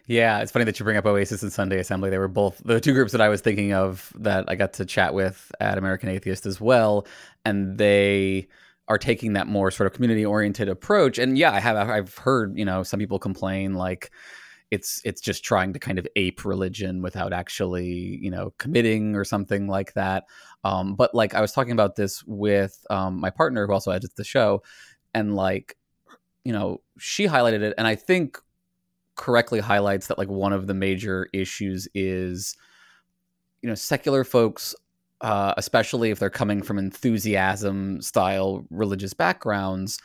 Yeah, it's funny that you bring up Oasis and Sunday Assembly. They were both the two groups that I was thinking of that I got to chat with at American Atheist as well, and they are taking that more sort of community oriented approach. And yeah, I have I've heard you know some people complain like it's it's just trying to kind of ape religion without actually you know committing or something like that. Um, but like I was talking about this with um, my partner who also edits the show, and like you know she highlighted it and i think correctly highlights that like one of the major issues is you know secular folks uh, especially if they're coming from enthusiasm style religious backgrounds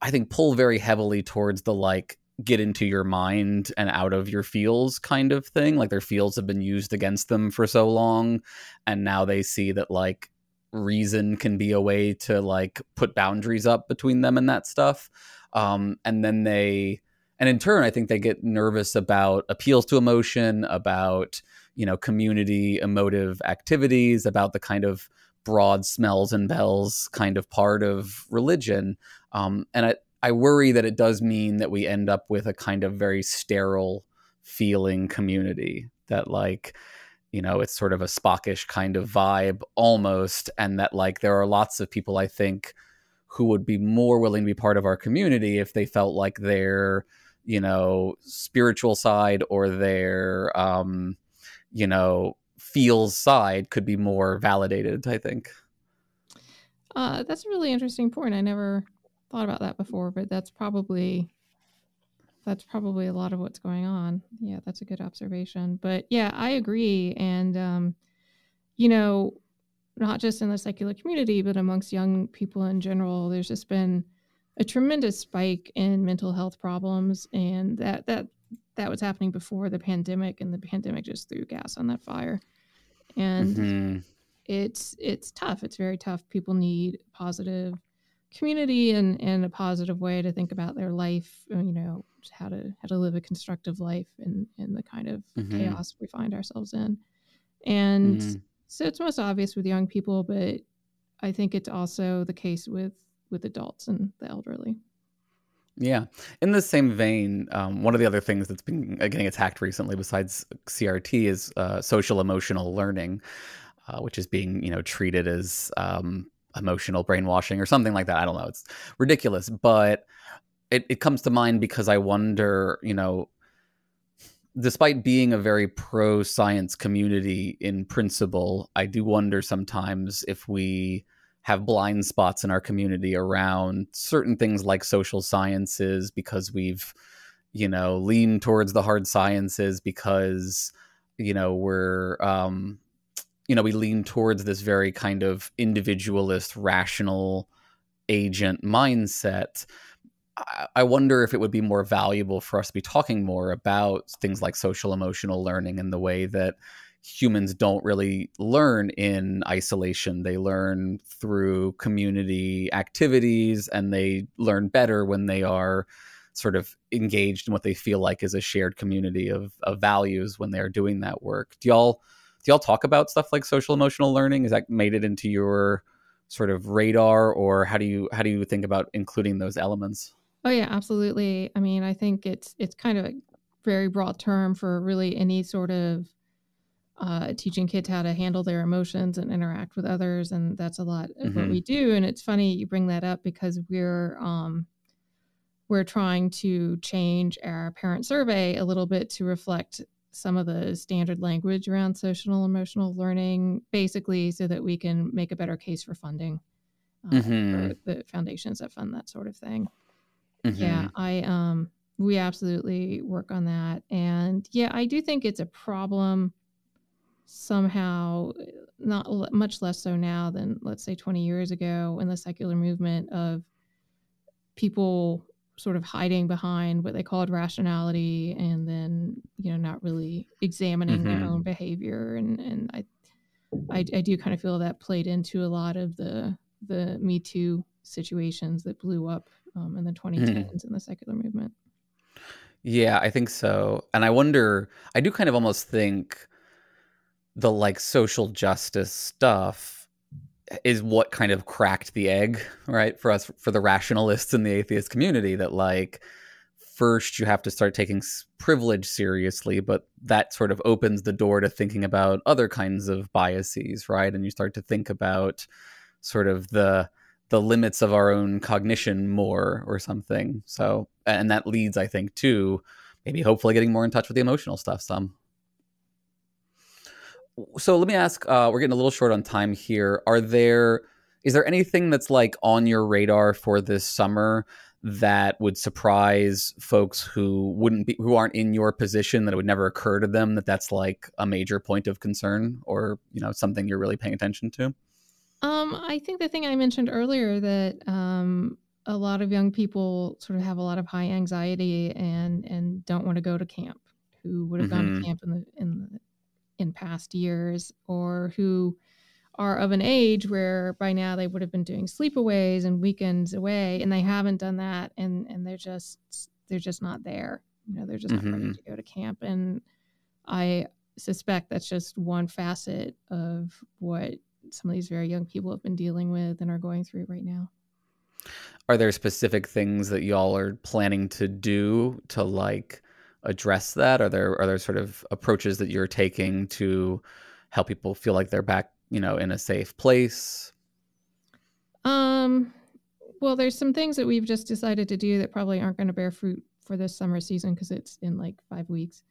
i think pull very heavily towards the like get into your mind and out of your feels kind of thing like their feels have been used against them for so long and now they see that like reason can be a way to like put boundaries up between them and that stuff. Um, and then they, and in turn, I think they get nervous about appeals to emotion, about, you know, community emotive activities, about the kind of broad smells and bells kind of part of religion. Um, and I, I worry that it does mean that we end up with a kind of very sterile feeling community that like you know it's sort of a spockish kind of vibe almost and that like there are lots of people i think who would be more willing to be part of our community if they felt like their you know spiritual side or their um you know feels side could be more validated i think. Uh that's a really interesting point. I never thought about that before but that's probably that's probably a lot of what's going on. Yeah, that's a good observation. But yeah, I agree. And, um, you know, not just in the secular community, but amongst young people in general, there's just been a tremendous spike in mental health problems. And that, that, that was happening before the pandemic, and the pandemic just threw gas on that fire. And mm-hmm. it's it's tough. It's very tough. People need positive community and, and a positive way to think about their life. You know, how to how to live a constructive life in in the kind of mm-hmm. chaos we find ourselves in and mm-hmm. so it's most obvious with young people but i think it's also the case with with adults and the elderly Yeah. In the same vein, um, one of the other things that's been uh, getting attacked recently, besides CRT, is uh, social emotional learning, uh, which is being you know treated as um, emotional brainwashing or something like that. I don't know. It's ridiculous, but it, it comes to mind because I wonder, you know, despite being a very pro science community in principle, I do wonder sometimes if we have blind spots in our community around certain things like social sciences because we've you know leaned towards the hard sciences because you know we're um you know we lean towards this very kind of individualist rational agent mindset I wonder if it would be more valuable for us to be talking more about things like social emotional learning and the way that humans don't really learn in isolation. They learn through community activities and they learn better when they are sort of engaged in what they feel like is a shared community of, of values when they're doing that work. Do y'all y'all talk about stuff like social emotional learning? Is that made it into your sort of radar or how do you how do you think about including those elements? Oh yeah, absolutely. I mean, I think it's it's kind of a very broad term for really any sort of uh, teaching kids how to handle their emotions and interact with others, and that's a lot of mm-hmm. what we do. And it's funny you bring that up because we're um, we're trying to change our parent survey a little bit to reflect some of the standard language around social emotional learning, basically, so that we can make a better case for funding uh, mm-hmm. for the foundations that fund that sort of thing. Mm-hmm. Yeah, I um we absolutely work on that. And yeah, I do think it's a problem somehow not much less so now than let's say 20 years ago in the secular movement of people sort of hiding behind what they called rationality and then you know not really examining mm-hmm. their own behavior and and I, I i do kind of feel that played into a lot of the the me too situations that blew up um, in the 2010s mm. in the secular movement. Yeah, I think so. And I wonder, I do kind of almost think the like social justice stuff is what kind of cracked the egg, right? For us, for the rationalists in the atheist community, that like, first you have to start taking privilege seriously, but that sort of opens the door to thinking about other kinds of biases, right? And you start to think about sort of the the limits of our own cognition more or something. So, and that leads, I think, to maybe hopefully getting more in touch with the emotional stuff some. So let me ask, uh, we're getting a little short on time here. Are there, is there anything that's like on your radar for this summer that would surprise folks who wouldn't be, who aren't in your position that it would never occur to them that that's like a major point of concern or, you know, something you're really paying attention to? Um, I think the thing I mentioned earlier that um, a lot of young people sort of have a lot of high anxiety and and don't want to go to camp. Who would have mm-hmm. gone to mm-hmm. camp in the in the, in past years, or who are of an age where by now they would have been doing sleepaways and weekends away, and they haven't done that, and and they're just they're just not there. You know, they're just mm-hmm. not ready mm-hmm. to go to camp, and I suspect that's just one facet of what some of these very young people have been dealing with and are going through right now. Are there specific things that y'all are planning to do to like address that? Are there are there sort of approaches that you're taking to help people feel like they're back, you know, in a safe place? Um well, there's some things that we've just decided to do that probably aren't going to bear fruit for this summer season because it's in like 5 weeks.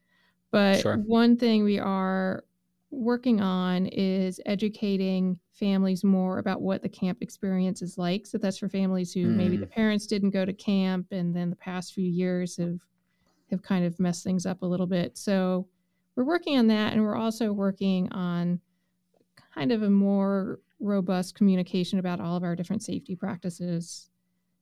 But sure. one thing we are working on is educating families more about what the camp experience is like. So that's for families who mm. maybe the parents didn't go to camp and then the past few years have have kind of messed things up a little bit. So we're working on that and we're also working on kind of a more robust communication about all of our different safety practices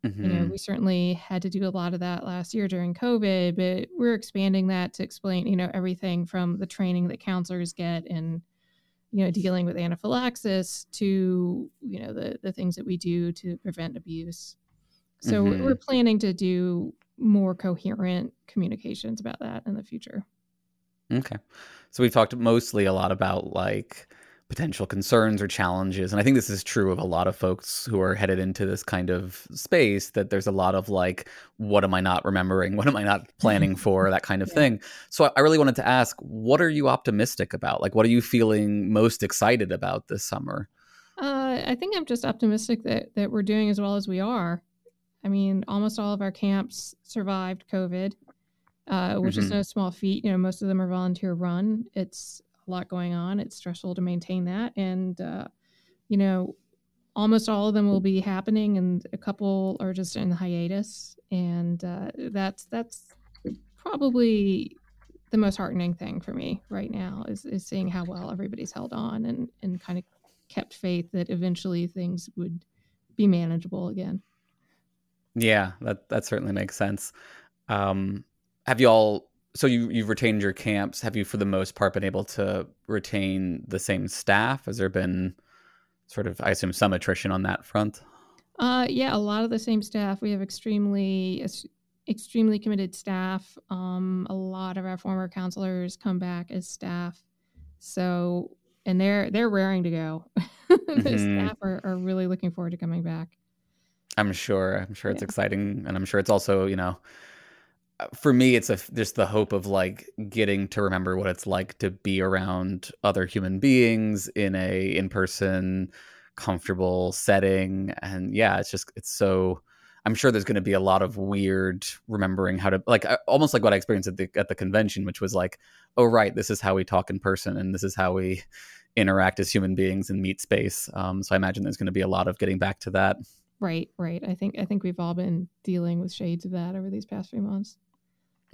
Mm-hmm. You know, mm-hmm. we certainly had to do a lot of that last year during COVID, but we're expanding that to explain, you know, everything from the training that counselors get and, you know, dealing with anaphylaxis to, you know, the the things that we do to prevent abuse. So mm-hmm. we're planning to do more coherent communications about that in the future. Okay. So we've talked mostly a lot about like potential concerns or challenges. And I think this is true of a lot of folks who are headed into this kind of space that there's a lot of like, what am I not remembering? What am I not planning for? That kind of yeah. thing. So I really wanted to ask, what are you optimistic about? Like, what are you feeling most excited about this summer? Uh, I think I'm just optimistic that, that we're doing as well as we are. I mean, almost all of our camps survived COVID, uh, which mm-hmm. is no small feat. You know, most of them are volunteer run. It's a lot going on. It's stressful to maintain that. And, uh, you know, almost all of them will be happening and a couple are just in hiatus. And uh, that's, that's probably the most heartening thing for me right now is, is seeing how well everybody's held on and, and kind of kept faith that eventually things would be manageable again. Yeah, that that certainly makes sense. Um, have you all so you you've retained your camps. Have you for the most part been able to retain the same staff? Has there been sort of i assume some attrition on that front? Uh yeah a lot of the same staff. We have extremely extremely committed staff. Um a lot of our former counselors come back as staff. So and they're they're raring to go. The mm-hmm. staff are, are really looking forward to coming back i'm sure i'm sure it's yeah. exciting and i'm sure it's also you know for me it's a just the hope of like getting to remember what it's like to be around other human beings in a in-person comfortable setting and yeah it's just it's so i'm sure there's going to be a lot of weird remembering how to like almost like what i experienced at the at the convention which was like oh right this is how we talk in person and this is how we interact as human beings and meet space um, so i imagine there's going to be a lot of getting back to that right right i think i think we've all been dealing with shades of that over these past few months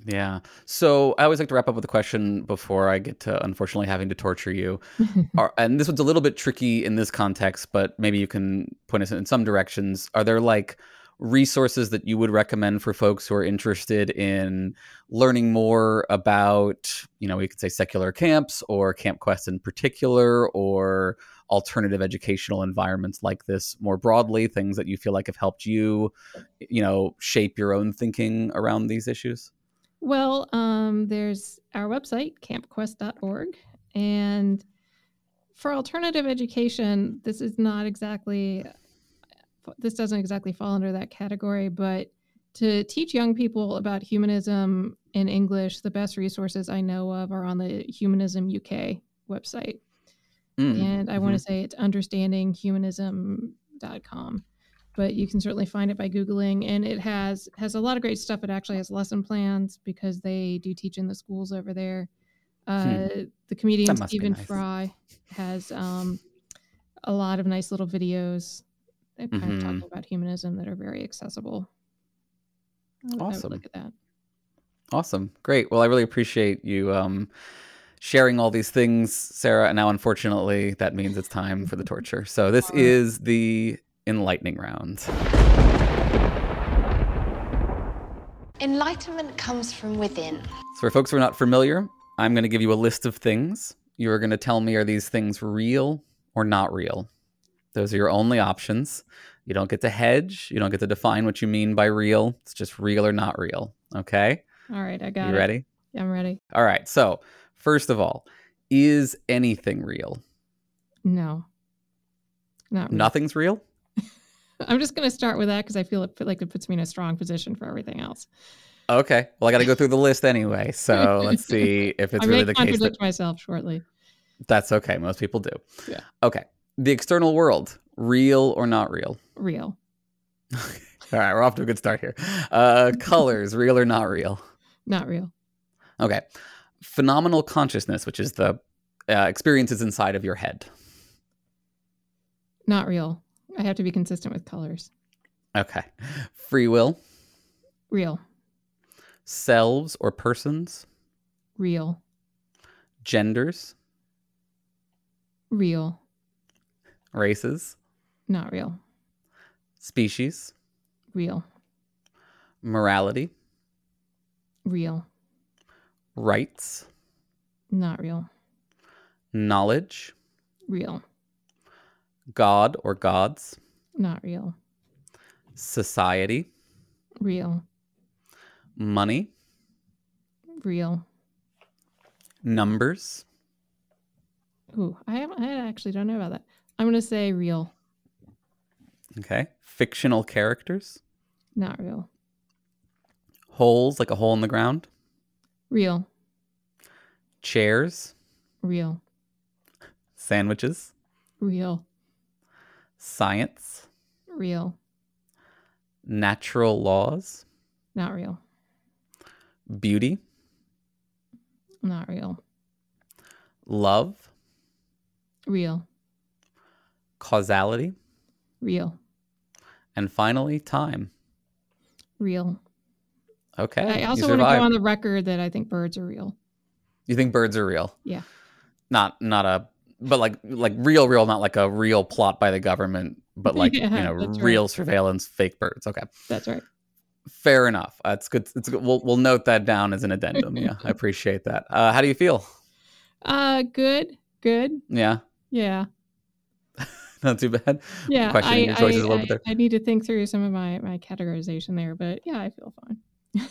yeah. So I always like to wrap up with a question before I get to unfortunately having to torture you. Are, and this one's a little bit tricky in this context, but maybe you can point us in some directions. Are there like resources that you would recommend for folks who are interested in learning more about, you know, we could say secular camps or Camp Quest in particular, or alternative educational environments like this more broadly, things that you feel like have helped you, you know, shape your own thinking around these issues? Well, um, there's our website, campquest.org. And for alternative education, this is not exactly, this doesn't exactly fall under that category, but to teach young people about humanism in English, the best resources I know of are on the Humanism UK website. Mm. And I mm-hmm. want to say it's understandinghumanism.com but you can certainly find it by googling and it has has a lot of great stuff it actually has lesson plans because they do teach in the schools over there uh, hmm. the comedian stephen nice. fry has um, a lot of nice little videos that kind mm-hmm. of talking about humanism that are very accessible awesome look at that awesome great well i really appreciate you um, sharing all these things, Sarah. And now, unfortunately, that means it's time for the torture. So, this is the enlightening round. Enlightenment comes from within. So, for folks who are not familiar, I'm going to give you a list of things. You are going to tell me are these things real or not real? Those are your only options. You don't get to hedge. You don't get to define what you mean by real. It's just real or not real. Okay? All right, I got you it. ready? Yeah, I'm ready. All right. So, first of all, is anything real? No. Not real. Nothing's real? I'm just going to start with that because I feel it like it puts me in a strong position for everything else. Okay. Well, I got to go through the list anyway. So let's see if it's I really the case. I contradict myself shortly. That's okay. Most people do. Yeah. Okay. The external world, real or not real? Real. All right. We're off to a good start here. Uh, colors, real or not real? Not real. Okay. Phenomenal consciousness, which is the uh, experiences inside of your head. Not real. I have to be consistent with colors. Okay. Free will. Real. Selves or persons. Real. Genders. Real. Races. Not real. Species. Real. Morality. Real. Rights. Not real. Knowledge. Real. God or gods? Not real. Society? Real. Money? Real. Numbers? Ooh, I, I actually don't know about that. I'm going to say real. Okay. Fictional characters. Not real. Holes, like a hole in the ground. Real. Chairs. Real. Sandwiches. Real. Science. Real. Natural laws. Not real. Beauty. Not real. Love. Real. Causality. Real. And finally, time. Real. Okay. I also want to go on the record that I think birds are real. You think birds are real? Yeah. Not not a but like like real real not like a real plot by the government but like Yeah, you know real right. surveillance fake birds. Okay. That's right. Fair enough. That's good. It's good. We'll we'll note that down as an addendum. Yeah, I appreciate that. Uh, how do you feel? Uh, good. Good. Yeah, Yeah. not too bad. Yeah. Questioning I, your choices I, a little I, bit there. I need to think through some of my, my categorization there, but yeah, I feel fine.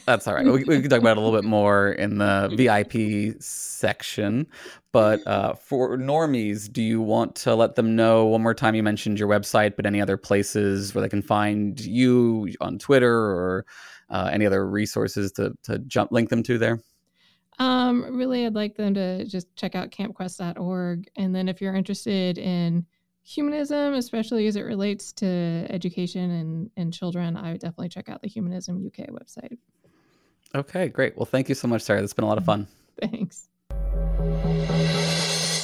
That's all right. We, we can talk about it a little bit more in the VIP section. But uh, for normies, do you want to let them know one more time? You mentioned your website, but any other places where they can find you on Twitter or uh, any other resources to, to jump link them to there? Um, really, I'd like them to just check out campquest.org. And then if you're interested in humanism, especially as it relates to education and, and children, I would definitely check out the Humanism UK website. Okay, great. Well, thank you so much, Sarah. That's been a lot of fun. Thanks.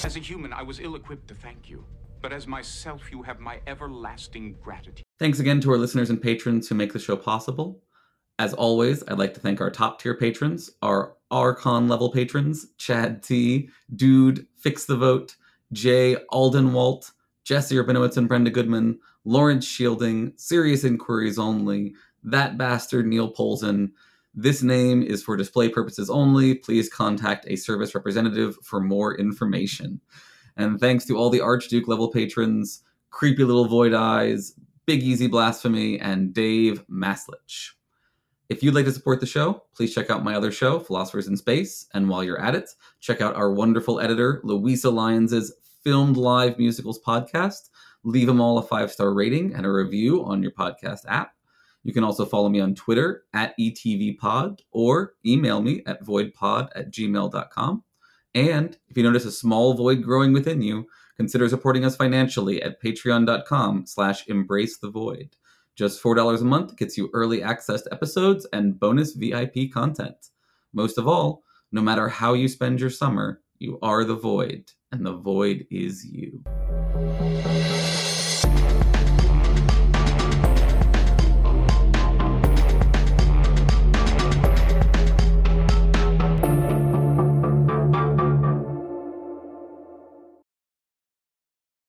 As a human, I was ill equipped to thank you. But as myself, you have my everlasting gratitude. Thanks again to our listeners and patrons who make the show possible. As always, I'd like to thank our top tier patrons, our Archon level patrons, Chad T, Dude, Fix the Vote, Jay Aldenwalt, Jesse Rabinowitz and Brenda Goodman, Lawrence Shielding, Serious Inquiries Only, That Bastard Neil Polson. This name is for display purposes only. Please contact a service representative for more information. And thanks to all the Archduke level patrons, Creepy Little Void Eyes, Big Easy Blasphemy, and Dave Maslich. If you'd like to support the show, please check out my other show, Philosophers in Space. And while you're at it, check out our wonderful editor, Louisa Lyons' Filmed Live Musicals podcast. Leave them all a five star rating and a review on your podcast app. You can also follow me on Twitter at ETVPod or email me at voidpod at gmail.com. And if you notice a small void growing within you, consider supporting us financially at patreon.com slash embrace the void. Just $4 a month gets you early access to episodes and bonus VIP content. Most of all, no matter how you spend your summer, you are the void, and the void is you.